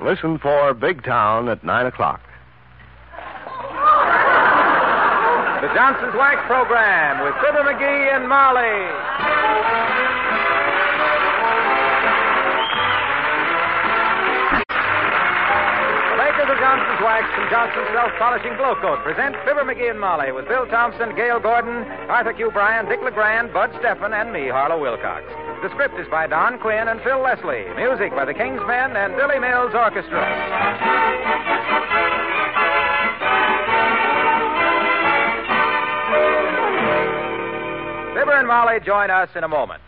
Listen for Big Town at 9 o'clock. The Johnson's Wax Program with Fibber McGee and Molly. Makers Johnson's Wax and Johnson's Self Polishing Glow Coat present Fibber McGee and Molly with Bill Thompson, Gale Gordon, Arthur Q. Bryan, Dick LeGrand, Bud Stefan, and me, Harlow Wilcox. The script is by Don Quinn and Phil Leslie. Music by the King's Men and Billy Mills Orchestra. Fibber and Molly join us in a moment.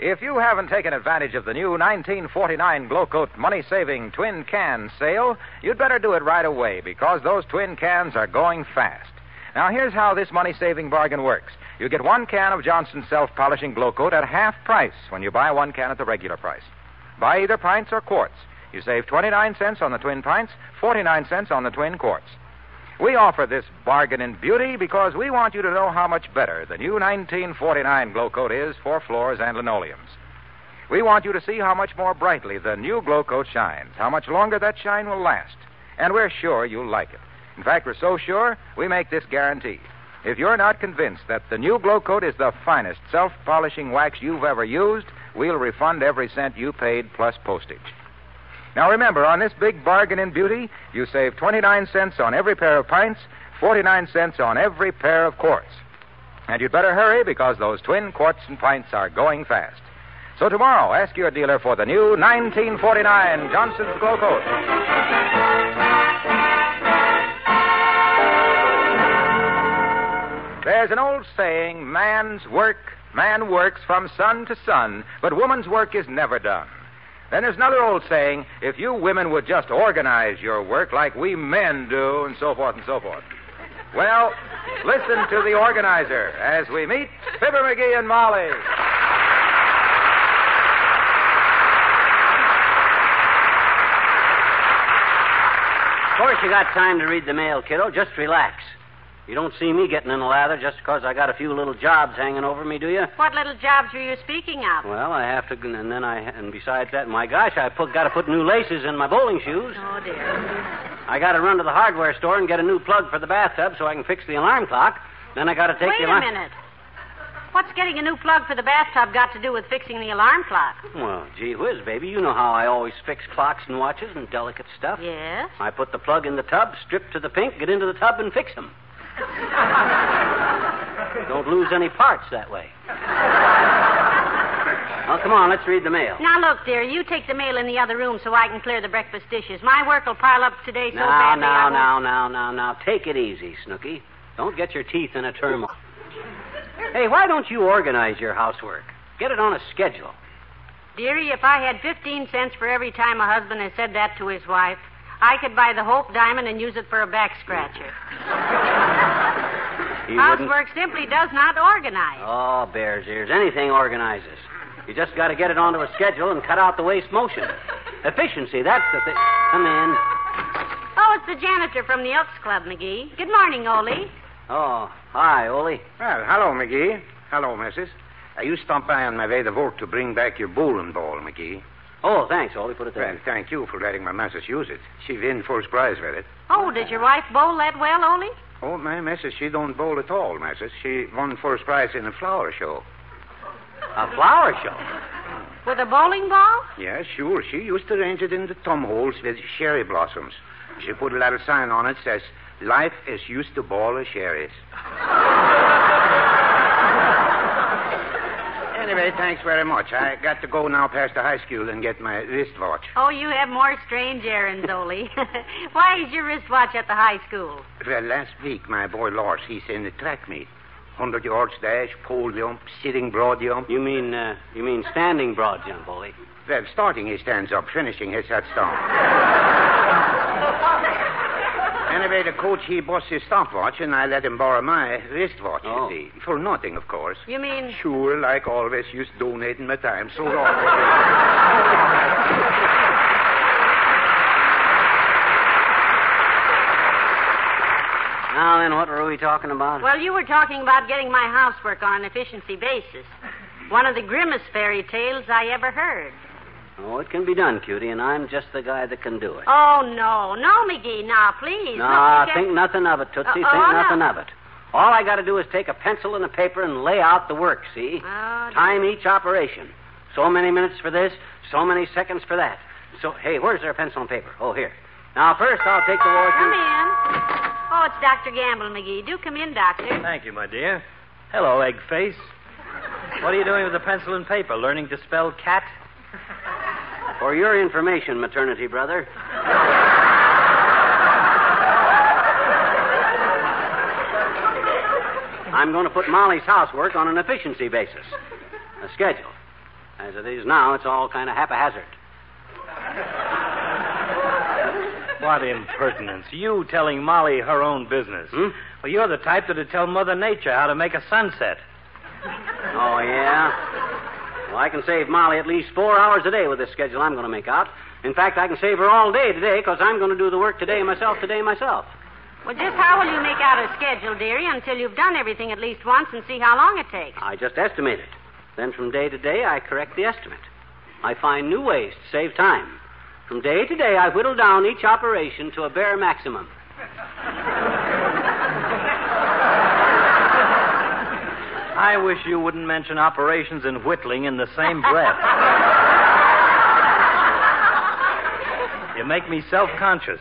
If you haven't taken advantage of the new 1949 Glow Coat money saving twin can sale, you'd better do it right away because those twin cans are going fast. Now, here's how this money saving bargain works you get one can of Johnson's self polishing Glow Coat at half price when you buy one can at the regular price. Buy either pints or quarts. You save 29 cents on the twin pints, 49 cents on the twin quarts. We offer this bargain in beauty because we want you to know how much better the new 1949 Glow Coat is for floors and linoleums. We want you to see how much more brightly the new Glow Coat shines, how much longer that shine will last. And we're sure you'll like it. In fact, we're so sure, we make this guarantee. If you're not convinced that the new Glow Coat is the finest self polishing wax you've ever used, we'll refund every cent you paid plus postage. Now remember, on this big bargain in beauty, you save 29 cents on every pair of pints, 49 cents on every pair of quarts. And you'd better hurry because those twin quarts and pints are going fast. So tomorrow, ask your dealer for the new 1949 Johnson's Glow Coat. There's an old saying, man's work, man works from sun to sun, but woman's work is never done. Then there's another old saying, if you women would just organize your work like we men do, and so forth and so forth. Well, listen to the organizer as we meet Fibber McGee and Molly. Of course, you got time to read the mail, kiddo. Just relax. You don't see me getting in a lather just because I got a few little jobs hanging over me, do you? What little jobs were you speaking of? Well, I have to, and then I, and besides that, my gosh, I put, got to put new laces in my bowling shoes. Oh, dear. I got to run to the hardware store and get a new plug for the bathtub so I can fix the alarm clock. Then I got to take it. Wait the a alarm. minute. What's getting a new plug for the bathtub got to do with fixing the alarm clock? Well, gee whiz, baby, you know how I always fix clocks and watches and delicate stuff. Yes? I put the plug in the tub, strip to the pink, get into the tub, and fix them. Don't lose any parts that way. Well, come on, let's read the mail. Now, look, dear, you take the mail in the other room so I can clear the breakfast dishes. My work will pile up today so Now, badly. I now, now, now, now, now. Take it easy, Snooky. Don't get your teeth in a turmoil. Hey, why don't you organize your housework? Get it on a schedule. Dearie, if I had 15 cents for every time a husband has said that to his wife, I could buy the Hope Diamond and use it for a back scratcher. Housework simply does not organize. Oh, bear's ears. Anything organizes. You just got to get it onto a schedule and cut out the waste motion. Efficiency, that's the thing. Come in. Oh, it's the janitor from the Elks Club, McGee. Good morning, Ole. Oh, hi, Ole. Well, hello, McGee. Hello, Mrs. Uh, you stopped by on my way to work to bring back your bowling ball, McGee. Oh, thanks, Ole. Put it there. Well, thank you for letting my missus use it. She win first prize with it. Oh, did your wife bowl that well, Ole? Oh, my missus, she don't bowl at all, missus. She won first prize in a flower show. A flower show. With a bowling ball? Yeah, sure. She used to arrange it in the thumb holes with cherry blossoms. She put a little sign on it says, Life is used to ball of cherries. anyway, thanks very much. I got to go now past the high school and get my wristwatch. Oh, you have more strange errands, Ole. Why is your wristwatch at the high school? Well, last week, my boy Lars, he's in the track meet. 100 yards dash, pole jump, sitting broad jump. You mean, uh, you mean standing broad jump, Ole? Well, starting he stands up, finishing he sits down. anyway, the coach, he busts his stopwatch, and I let him borrow my wristwatch, Oh. you see. For nothing, of course. You mean Sure, like always, just donating my time so long. Now then, what were we talking about? Well, you were talking about getting my housework on an efficiency basis. One of the grimmest fairy tales I ever heard. Oh, it can be done, cutie, and I'm just the guy that can do it. Oh, no. No, McGee. Now, please. Nah, Look, we think nothing of it, Tootsie. Uh, think oh, nothing no. of it. All I got to do is take a pencil and a paper and lay out the work, see? Oh, Time each operation. So many minutes for this, so many seconds for that. So, hey, where's our pencil and paper? Oh, here. Now, first I'll take the wall. Come washing. in. Oh, it's Dr. Gamble, McGee. Do come in, Doctor. Thank you, my dear. Hello, egg face. What are you doing with the pencil and paper? Learning to spell cat? For your information, maternity brother. I'm going to put Molly's housework on an efficiency basis, a schedule. As it is now, it's all kind of haphazard. What impertinence. You telling Molly her own business. Hmm? Well, you're the type that'd tell Mother Nature how to make a sunset. Oh, yeah? Well, I can save Molly at least four hours a day with this schedule I'm going to make out. In fact, I can save her all day today because I'm going to do the work today myself, today myself. Well, just how will you make out a schedule, dearie, until you've done everything at least once and see how long it takes? I just estimate it. Then from day to day, I correct the estimate. I find new ways to save time. From day to day, I whittle down each operation to a bare maximum. I wish you wouldn't mention operations and whittling in the same breath. you make me self conscious.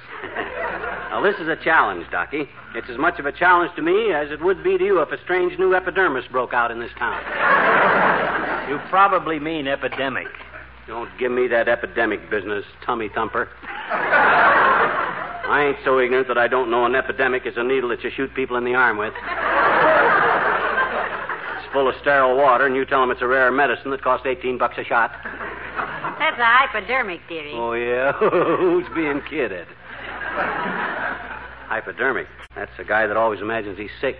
Now, this is a challenge, Docky. It's as much of a challenge to me as it would be to you if a strange new epidermis broke out in this town. You probably mean epidemic. Don't give me that epidemic business, tummy thumper. I ain't so ignorant that I don't know an epidemic is a needle that you shoot people in the arm with. It's full of sterile water, and you tell them it's a rare medicine that costs 18 bucks a shot. That's a hypodermic, dearie. Oh, yeah? Who's being kidded? Hypodermic. That's the guy that always imagines he's sick.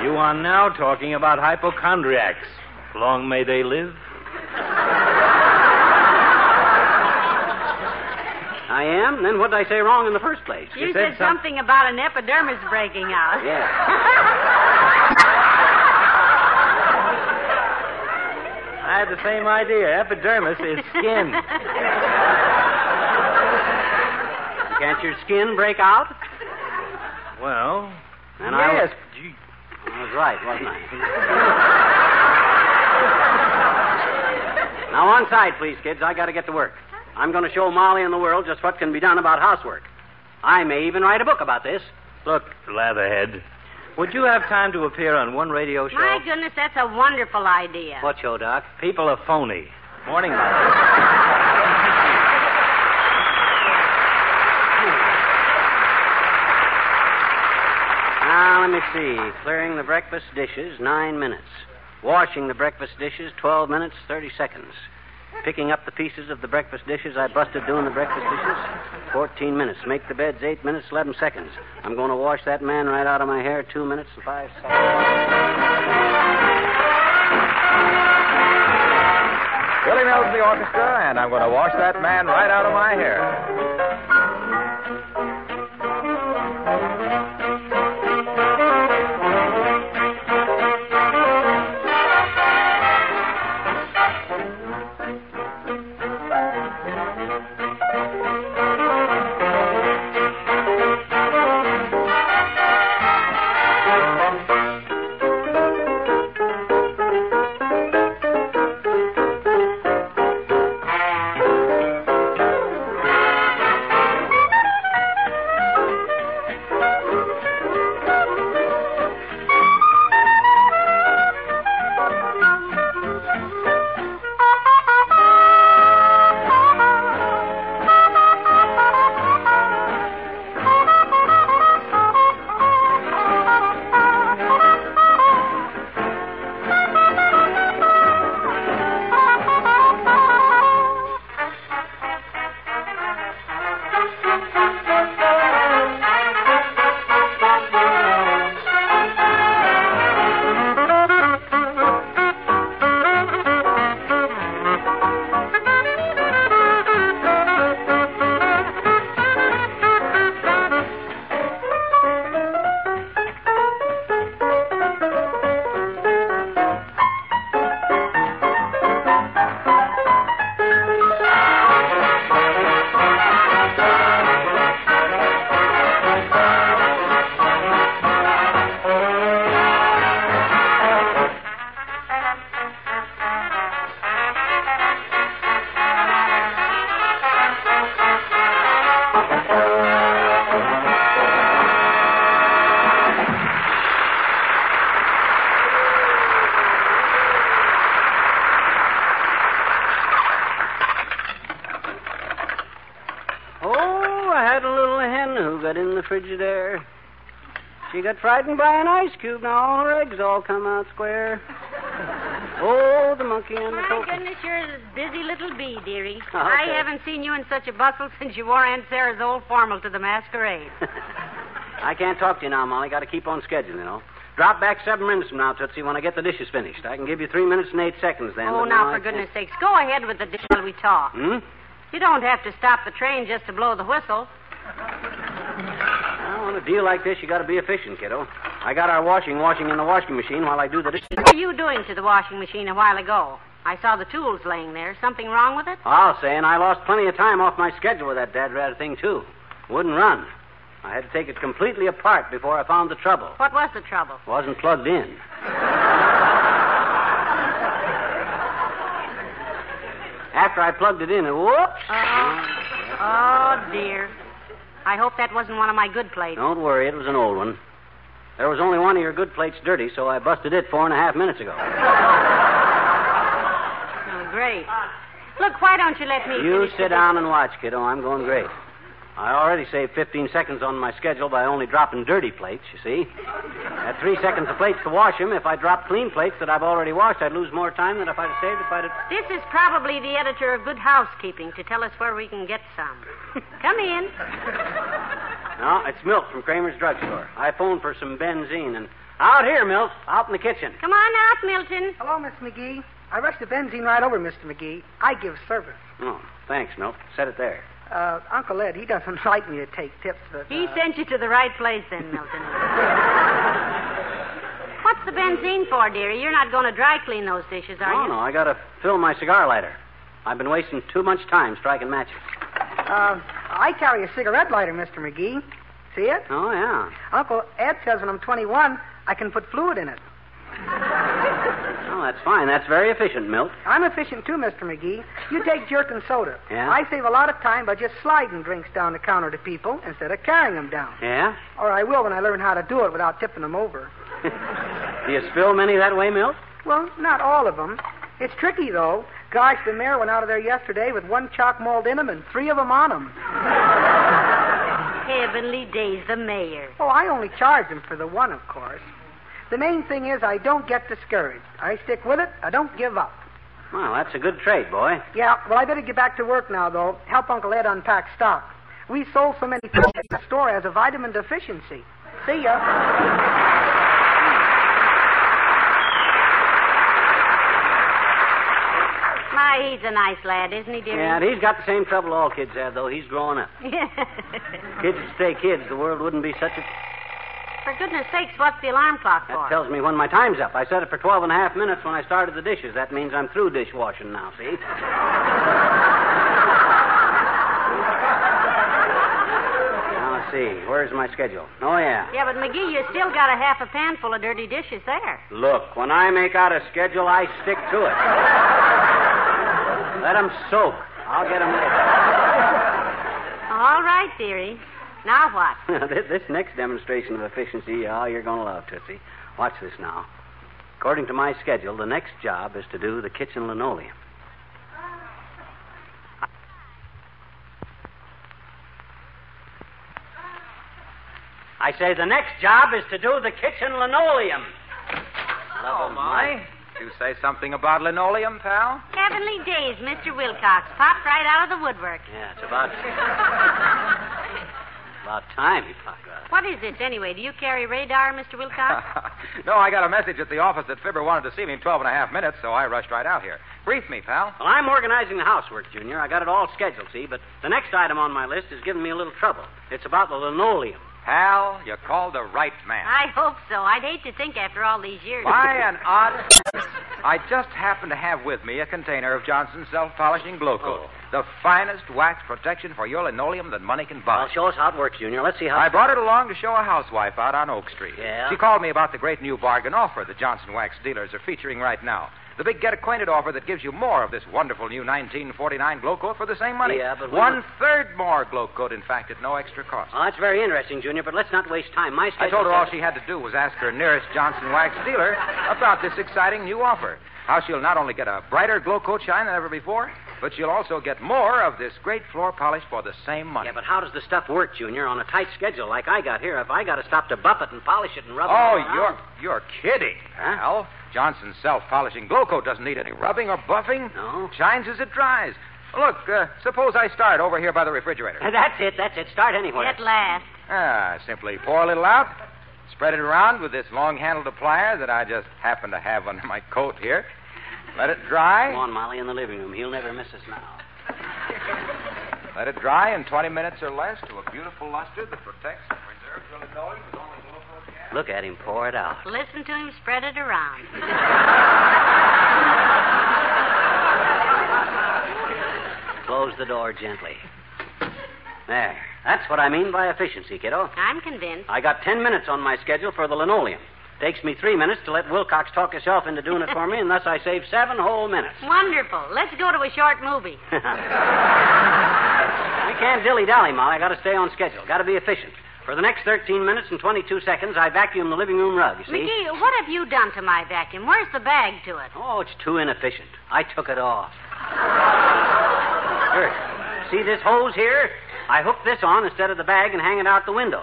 You are now talking about hypochondriacs. Long may they live. I am? Then what did I say wrong in the first place? you said said some- something about an epidermis breaking out. Yeah. I had the same idea. Epidermis is skin. Can't your skin break out? well, And I yes. was- I was right, wasn't I? now, on side, please, kids. I got to get to work. I'm going to show Molly and the world just what can be done about housework. I may even write a book about this. Look, Latherhead, would you have time to appear on one radio show? My goodness, that's a wonderful idea. What show, Doc? People Are Funny. Morning, Molly. Now, let me see. Clearing the breakfast dishes, nine minutes. Washing the breakfast dishes, 12 minutes, 30 seconds. Picking up the pieces of the breakfast dishes I busted doing the breakfast dishes, 14 minutes. Make the beds, 8 minutes, 11 seconds. I'm going to wash that man right out of my hair, 2 minutes and 5 seconds. Billy Mills, the orchestra, and I'm going to wash that man right out of my hair. Frigidaire. She got frightened by an ice cube. Now all her eggs all come out square. Oh, the monkey and the My coco. goodness, you're a busy little bee, dearie. Oh, I haven't seen you in such a bustle since you wore Aunt Sarah's old formal to the masquerade. I can't talk to you now, Molly. Got to keep on schedule, you know. Drop back seven minutes from now, Tootsie, when I get the dishes finished. I can give you three minutes and eight seconds then. oh, now, for goodness sakes, go ahead with the dish while we talk. Hmm? You don't have to stop the train just to blow the whistle. On a deal like this, you got to be efficient, kiddo. I got our washing washing in the washing machine while I do the dishes. What were you doing to the washing machine a while ago? I saw the tools laying there. Something wrong with it? I'll say, and I lost plenty of time off my schedule with that dad rat thing, too. Wouldn't run. I had to take it completely apart before I found the trouble. What was the trouble? Wasn't plugged in. After I plugged it in, it whoops. Oh, oh dear. I hope that wasn't one of my good plates. Don't worry, it was an old one. There was only one of your good plates dirty, so I busted it four and a half minutes ago. Oh, great. Look, why don't you let me You sit down and watch, kiddo. I'm going great. I already saved 15 seconds on my schedule by only dropping dirty plates, you see. At three seconds of plates to wash them. If I dropped clean plates that I've already washed, I'd lose more time than if I'd saved if I'd. This is probably the editor of Good Housekeeping to tell us where we can get some. Come in. No, it's Milt from Kramer's drugstore. I phoned for some benzene and... Out here, Milt. Out in the kitchen. Come on out, Milton. Hello, Miss McGee. I rushed the benzene right over, Mr. McGee. I give service. Oh, thanks, Milt. Set it there. Uh, Uncle Ed, he doesn't like me to take tips, but. He uh, sent you to the right place then, Milton. What's the benzene for, dearie? You're not going to dry clean those dishes, are no, you? no, I gotta fill my cigar lighter. I've been wasting too much time striking matches. Uh, I carry a cigarette lighter, Mr. McGee. See it? Oh, yeah. Uncle Ed says when I'm 21, I can put fluid in it. Oh, that's fine. That's very efficient, Milt. I'm efficient too, Mr. McGee. You take jerk and soda. Yeah? I save a lot of time by just sliding drinks down the counter to people instead of carrying them down. Yeah? Or I will when I learn how to do it without tipping them over. Do you spill many that way, Milt? Well, not all of them. It's tricky, though. Gosh, the mayor went out of there yesterday with one chalk mold in him and three of them on him. Heavenly days, the mayor. Oh, I only charge him for the one, of course. The main thing is I don't get discouraged. I stick with it. I don't give up. Well, that's a good trade, boy. Yeah, well, I better get back to work now, though. Help Uncle Ed unpack stock. We sold so many things that the store as a vitamin deficiency. See ya. My, he's a nice lad, isn't he, dearie? Yeah, and he's got the same trouble all kids have, though. He's growing up. Kids would stay kids, the world wouldn't be such a. For goodness sakes, what's the alarm clock for? That tells me when my time's up. I set it for 12 and a half minutes when I started the dishes. That means I'm through dishwashing now, see? now, let's see. Where's my schedule? Oh, yeah. Yeah, but McGee, you still got a half a pan full of dirty dishes there. Look, when I make out a schedule, I stick to it. Let 'em soak. I'll get 'em later. All right, dearie. Now what? this, this next demonstration of efficiency, oh, you're going to love, Tootsie. Watch this now. According to my schedule, the next job is to do the kitchen linoleum. I say the next job is to do the kitchen linoleum. Love oh, of my. You say something about linoleum, pal? Heavenly days, Mr. Wilcox. Popped right out of the woodwork. Yeah, it's about about time he popped out. What is this, anyway? Do you carry radar, Mr. Wilcox? no, I got a message at the office that Fibber wanted to see me in 12 and a half minutes, so I rushed right out here. Brief me, pal. Well, I'm organizing the housework, Junior. I got it all scheduled, see, but the next item on my list is giving me a little trouble. It's about the linoleum. Pal, you called the right man. I hope so. I'd hate to think after all these years. By an odd. I just happen to have with me a container of Johnson's self polishing glow coat. Oh. The finest wax protection for your linoleum that money can buy. Well, show us how it works, Junior. Let's see how. I brought it along to show a housewife out on Oak Street. Yeah? She called me about the great new bargain offer the Johnson Wax dealers are featuring right now. The big get acquainted offer that gives you more of this wonderful new 1949 glow coat for the same money. Yeah, but one don't- third more glow coat, in fact, at no extra cost. Ah, well, that's very interesting, Junior, but let's not waste time. My I told her all she had to do was ask her nearest Johnson Wax dealer about this exciting new offer. how she'll not only get a brighter glow coat shine than ever before, but you'll also get more of this great floor polish for the same money. Yeah, but how does the stuff work, Junior, on a tight schedule like I got here? If I got to stop to buff it and polish it and rub it Oh, around- you're you're kidding, Huh? Al. Johnson's self-polishing glow coat doesn't need any rubbing or buffing. No? Shines as it dries. Look, uh, suppose I start over here by the refrigerator. That's it, that's it. Start anywhere. At last. Ah, simply pour a little out, spread it around with this long-handled applier that I just happen to have under my coat here. Let it dry. Come on, Molly, in the living room. He'll never miss us now. Let it dry in 20 minutes or less to a beautiful luster that protects and preserves the linoleum with only glow gas. Look at him pour it out. Listen to him spread it around. Close the door gently. There. That's what I mean by efficiency, kiddo. I'm convinced. I got ten minutes on my schedule for the linoleum. Takes me three minutes to let Wilcox talk himself into doing it for me, and thus I save seven whole minutes. Wonderful. Let's go to a short movie. we can't dilly dally, Molly. I got to stay on schedule. Got to be efficient. For the next 13 minutes and 22 seconds, I vacuum the living room rug, you see? McGee, what have you done to my vacuum? Where's the bag to it? Oh, it's too inefficient. I took it off. Here. See this hose here? I hook this on instead of the bag and hang it out the window.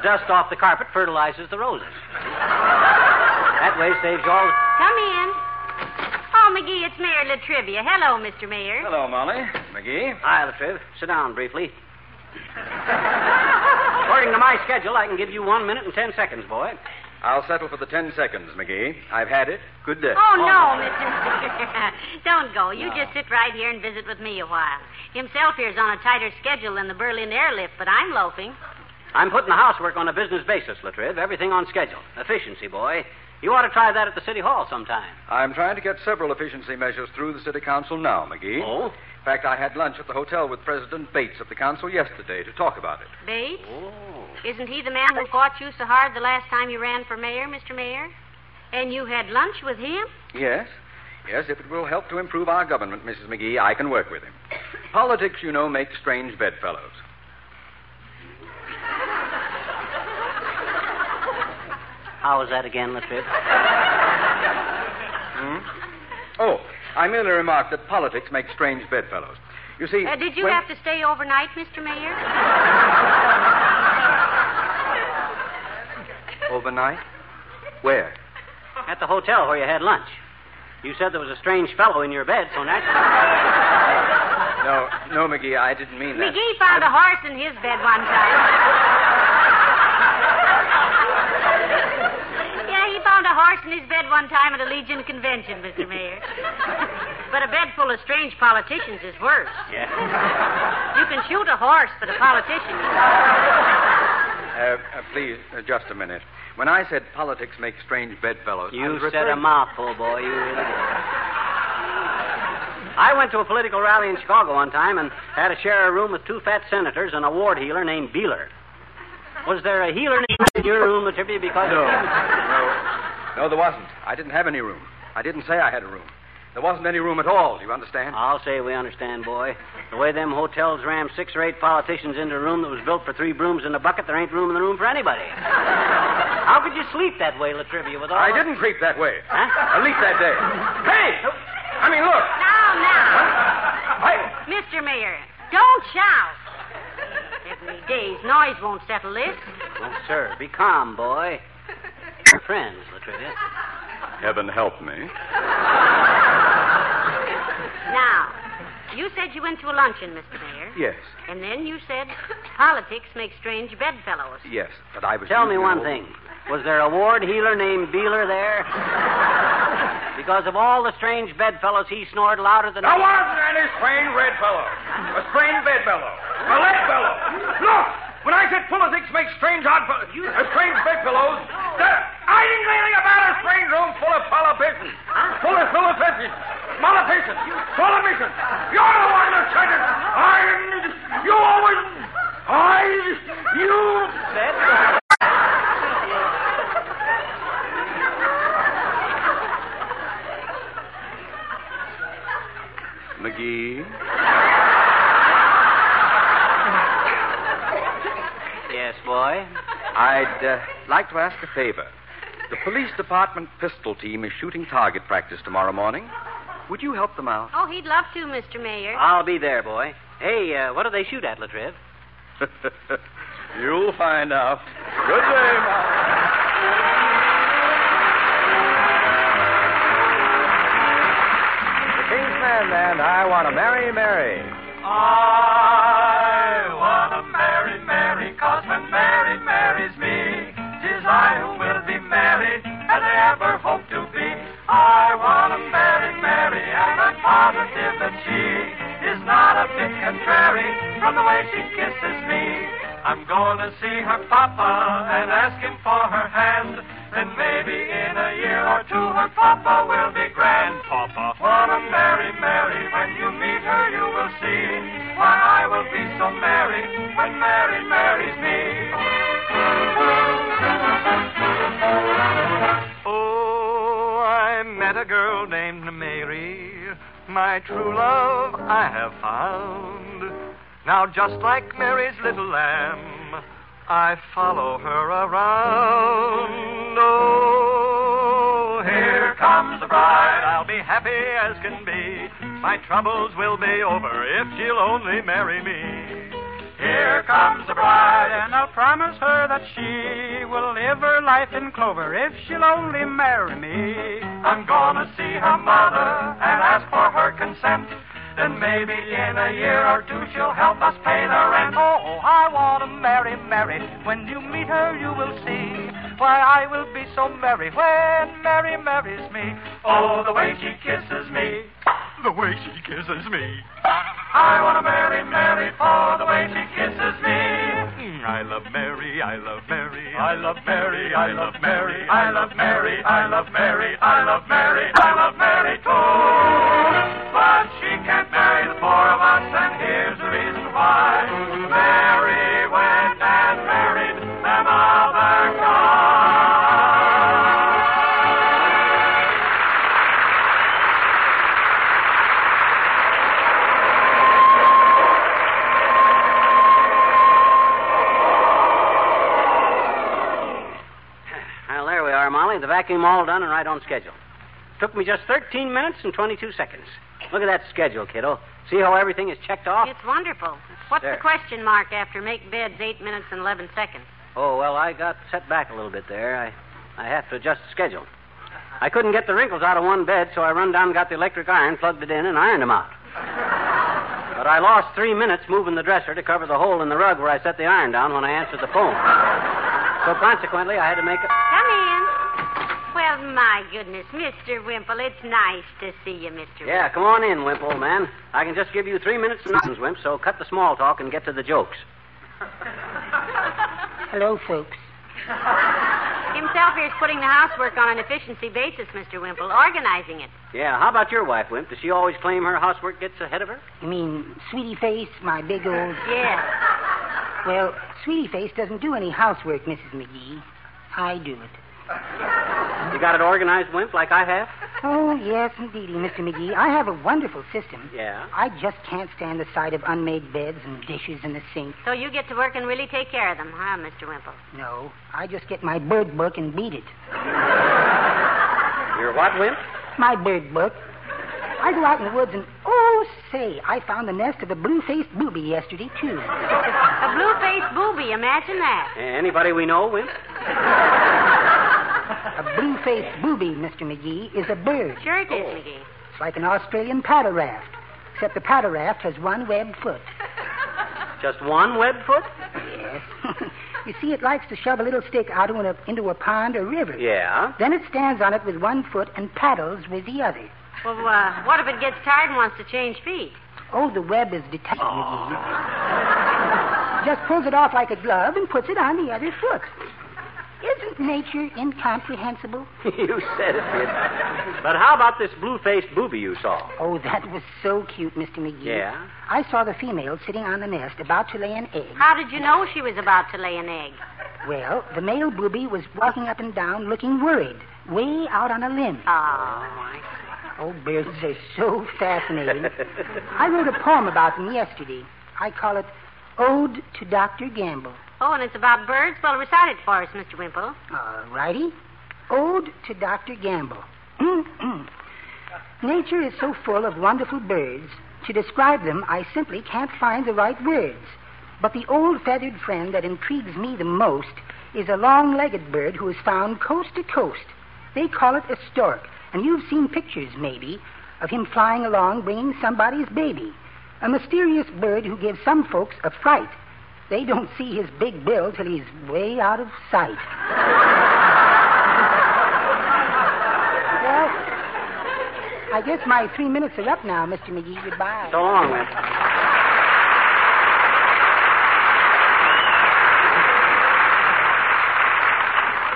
And the dust off the carpet fertilizes the roses. That way saves all. The... Come in. Oh, McGee, it's Mayor La Trivia. Hello, Mr. Mayor. Hello, Molly. McGee. Hi, La Triv. Sit down briefly. According to my schedule, I can give you one minute and ten seconds, boy. I'll settle for the 10 seconds, McGee. I've had it. Good day. Oh, Oh, no, no. Mr. Don't go. You No. just sit right here and visit with me a while. Himself here's on a tighter schedule than the Berlin airlift, but I'm loafing. I'm putting the housework on a business basis, La Triv. Everything on schedule. Efficiency, boy. You ought to try that at the City Hall sometime. I'm trying to get several efficiency measures through the City Council now, McGee. Oh? In fact, I had lunch at the hotel with President Bates of the Council yesterday to talk about it. Bates? Oh. Isn't he the man who fought you so hard the last time you ran for mayor, Mr. Mayor? And you had lunch with him? Yes? Yes, if it will help to improve our government, Mrs. McGee, I can work with him. Politics, you know, makes strange bedfellows. How was that again, La Triv? Hmm? Oh, I merely remarked that politics make strange bedfellows. You see. Uh, did you when- have to stay overnight, Mr. Mayor? Overnight? Where? At the hotel where you had lunch. You said there was a strange fellow in your bed, so naturally. No, no, McGee, I didn't mean that. McGee found a horse in his bed one time. yeah, he found a horse in his bed one time at a Legion convention, Mr. Mayor. but a bed full of strange politicians is worse. Yeah. You can shoot a horse, but a politician. Uh, uh, please, uh, just a minute. When I said politics make strange bedfellows, I You was said a mouthful, boy. You really. I went to a political rally in Chicago one time and had to share a room with two fat senators and a ward healer named Beeler. Was there a healer named in your room, La Trivia? Because No, no, no, there wasn't. I didn't have any room. I didn't say I had a room. There wasn't any room at all. Do you understand? I'll say we understand, boy. The way them hotels ram six or eight politicians into a room that was built for three brooms and a bucket, there ain't room in the room for anybody. How could you sleep that way, La Trivia, with all I didn't creep that way. Huh? At least that day. Hey! I mean, look. Now, now. I, Mr. Mayor, don't shout. Every day's noise won't settle this. Oh, sir, be calm, boy. We're friends, La Trivia. Heaven help me. Now, you said you went to a luncheon, Mr. Mayor. Yes, And then you said politics make strange bedfellows. yes, but I was. Tell me one all- thing. Was there a ward healer named Beeler there? because of all the strange bedfellows, he snored louder than... There wasn't any strange bedfellow. A strange bedfellow. A lead fellow. Look! When I said politics make strange odd fellows, a strange bedfellows, that, I didn't say anything about a strange room full of politicians. Full of politicians. Politicians. Politicians. You're the one that said it. I didn't. You always. I. You. Said- McGee. Yes, boy. I'd uh, like to ask a favor. The police department pistol team is shooting target practice tomorrow morning. Would you help them out? Oh, he'd love to, Mr. Mayor. I'll be there, boy. Hey, uh, what do they shoot at, La Triv? You'll find out. Good day, Mom. The King's Men and I Want to Marry Mary. I I want to marry Mary, and I'm positive that she is not a bit contrary from the way she kisses me. I'm going to see her papa and ask him for her hand. Then maybe in a year or two her papa will be grandpapa. Wanna marry Mary, when you meet her you will see why I will be so merry when Mary marries me. Girl named Mary, my true love I have found. Now just like Mary's little lamb, I follow her around. Oh, here comes the bride. I'll be happy as can be. My troubles will be over if she'll only marry me. Here comes the bride, and I'll promise her that she will live her life in clover if she'll only marry me. I'm gonna see her mother and ask for her consent. Then maybe in a year or two she'll help us pay the rent. Oh, I want to marry Mary. When you meet her, you will see why I will be so merry when Mary marries me. Oh, the way she kisses me. The way she kisses me. I want to marry Mary for the way she kisses me. Mm, I love Mary, I love Mary, I love Mary, I love Mary, I love Mary, I love Mary, I love Mary, I love Mary too. But she can't marry the four of us, and here's the reason why. Mary went and married another guy. There Molly. The vacuum all done and right on schedule. Took me just 13 minutes and 22 seconds. Look at that schedule, kiddo. See how everything is checked off? It's wonderful. What's There. the question mark after make beds 8 minutes and 11 seconds? Oh, well, I got set back a little bit there. I, I have to adjust the schedule. I couldn't get the wrinkles out of one bed, so I run down and got the electric iron, plugged it in, and ironed them out. But I lost three minutes moving the dresser to cover the hole in the rug where I set the iron down when I answered the phone. So consequently, I had to make a. Come in. Well, my goodness, Mr. Wimple, it's nice to see you, Mr. Yeah, come on in, Wimp, old man. I can just give you three minutes of nonsense, Wimp, so cut the small talk and get to the jokes. Hello, folks. Himself here's putting the housework on an efficiency basis, Mr. Wimple, organizing it. Yeah, how about your wife, Wimp? Does she always claim her housework gets ahead of her? You mean Sweetie Face, my big old. Yes. Well, Sweetie Face doesn't do any housework, Mrs. McGee. I do it. You got it organized, Wimp, like I have? Oh, yes, indeedy, Mr. McGee. I have a wonderful system. Yeah. I just can't stand the sight of unmade beds and dishes in the sink. So you get to work and really take care of them, huh, Mr. Wimple? No, I just get my bird book and beat it. Your what, Wimp? My bird book. I go out in the woods and, oh, say, I found the nest of a blue-faced booby yesterday, too. A blue-faced booby, imagine that. Anybody we know, Wimp? A blue-faced booby, Mr. McGee, is a bird. Sure it is, McGee. It's like an Australian paddle raft, except the paddle raft has one webbed foot. Just one web foot? Yes. you see, it likes to shove a little stick out into a, into a pond or river. Yeah. Then it stands on it with one foot and paddles with the other. Well, uh, what if it gets tired and wants to change feet? Oh, the web is detached, McGee. Just pulls it off like a glove and puts it on the other foot. Isn't nature incomprehensible? you said it, kid. But how about this blue-faced booby you saw? Oh, that was so cute, Mr. McGee. Yeah? I saw the female sitting on the nest about to lay an egg. How did you know she was about to lay an egg? Well, the male booby was walking up and down looking worried, way out on a limb. Oh, I Oh, birds are so fascinating. I wrote a poem about them yesterday. I call it Ode to Dr. Gamble. Oh, and it's about birds? Well, recite it for us, Mr. Wimple. All righty. Ode to Dr. Gamble. Nature is so full of wonderful birds. To describe them, I simply can't find the right words. But the old feathered friend that intrigues me the most is a long legged bird who is found coast to coast. They call it a stork, and you've seen pictures, maybe, of him flying along bringing somebody's baby. A mysterious bird who gives some folks a fright. They don't see his big bill till he's way out of sight. well, I guess my three minutes are up now, Mr. McGee. Goodbye. So long, Wimp.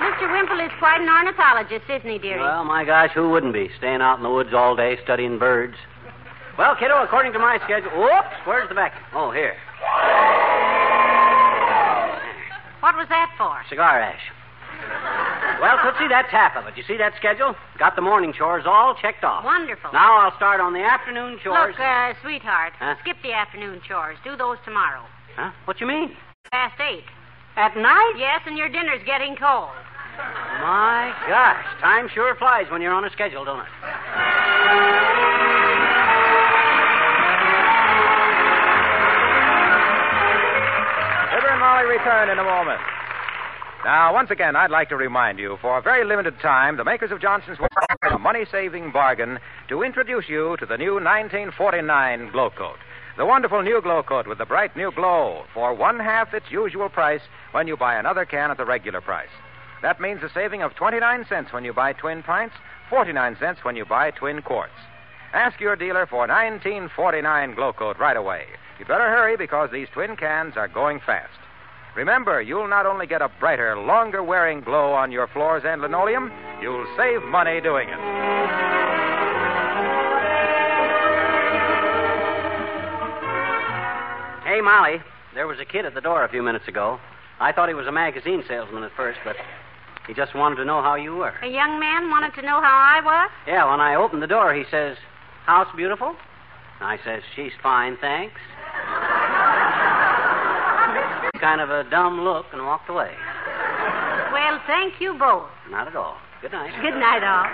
Mr. Wimple is quite an ornithologist, isn't he, dearie? Well, my gosh, who wouldn't be? Staying out in the woods all day studying birds. Well, kiddo, according to my schedule. Whoops, where's the back? Oh, here. What was that for? Cigar ash. Well, Tootsie, that's half of it. You see that schedule? Got the morning chores all checked off. Wonderful. Now I'll start on the afternoon chores. Look, uh, sweetheart, Huh? skip the afternoon chores. Do those tomorrow. Huh? What you mean? Past eight. At night? Yes, and your dinner's getting cold. My gosh, time sure flies when you're on a schedule, don't it? Return in a moment. Now, once again, I'd like to remind you, for a very limited time, the makers of Johnson's money-saving bargain to introduce you to the new 1949 Glow Coat. The wonderful new Glow Coat with the bright new glow for one half its usual price when you buy another can at the regular price. That means a saving of 29 cents when you buy twin pints, 49 cents when you buy twin quarts. Ask your dealer for 1949 Glow Coat right away. You better hurry because these twin cans are going fast. Remember, you'll not only get a brighter, longer wearing glow on your floors and linoleum, you'll save money doing it. Hey, Molly, there was a kid at the door a few minutes ago. I thought he was a magazine salesman at first, but he just wanted to know how you were. A young man wanted to know how I was? Yeah, when I opened the door, he says, House beautiful? I says, She's fine, thanks. Kind of a dumb look and walked away. Well, thank you both. Not at all. Good night. Good night, all.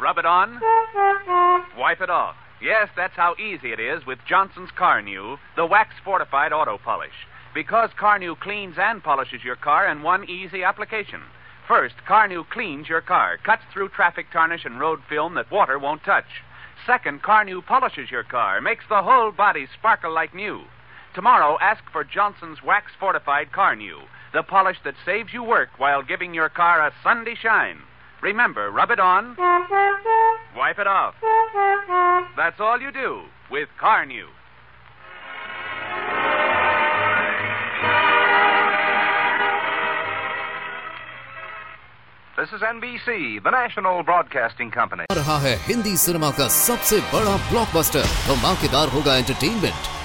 Rub it on. Wipe it off. Yes, that's how easy it is with Johnson's Carnu, the wax fortified auto polish. Because Carnu cleans and polishes your car in one easy application. First, Carnu cleans your car, cuts through traffic tarnish and road film that water won't touch. Second, Carnu polishes your car, makes the whole body sparkle like new. Tomorrow, ask for Johnson's Wax Fortified Carnu, the polish that saves you work while giving your car a Sunday shine. Remember, rub it on, wipe it off. That's all you do with Carnu. This is NBC, the national broadcasting company. आ रहा है Hindi cinema का सबसे बड़ा blockbuster धमाकेदार होगा entertainment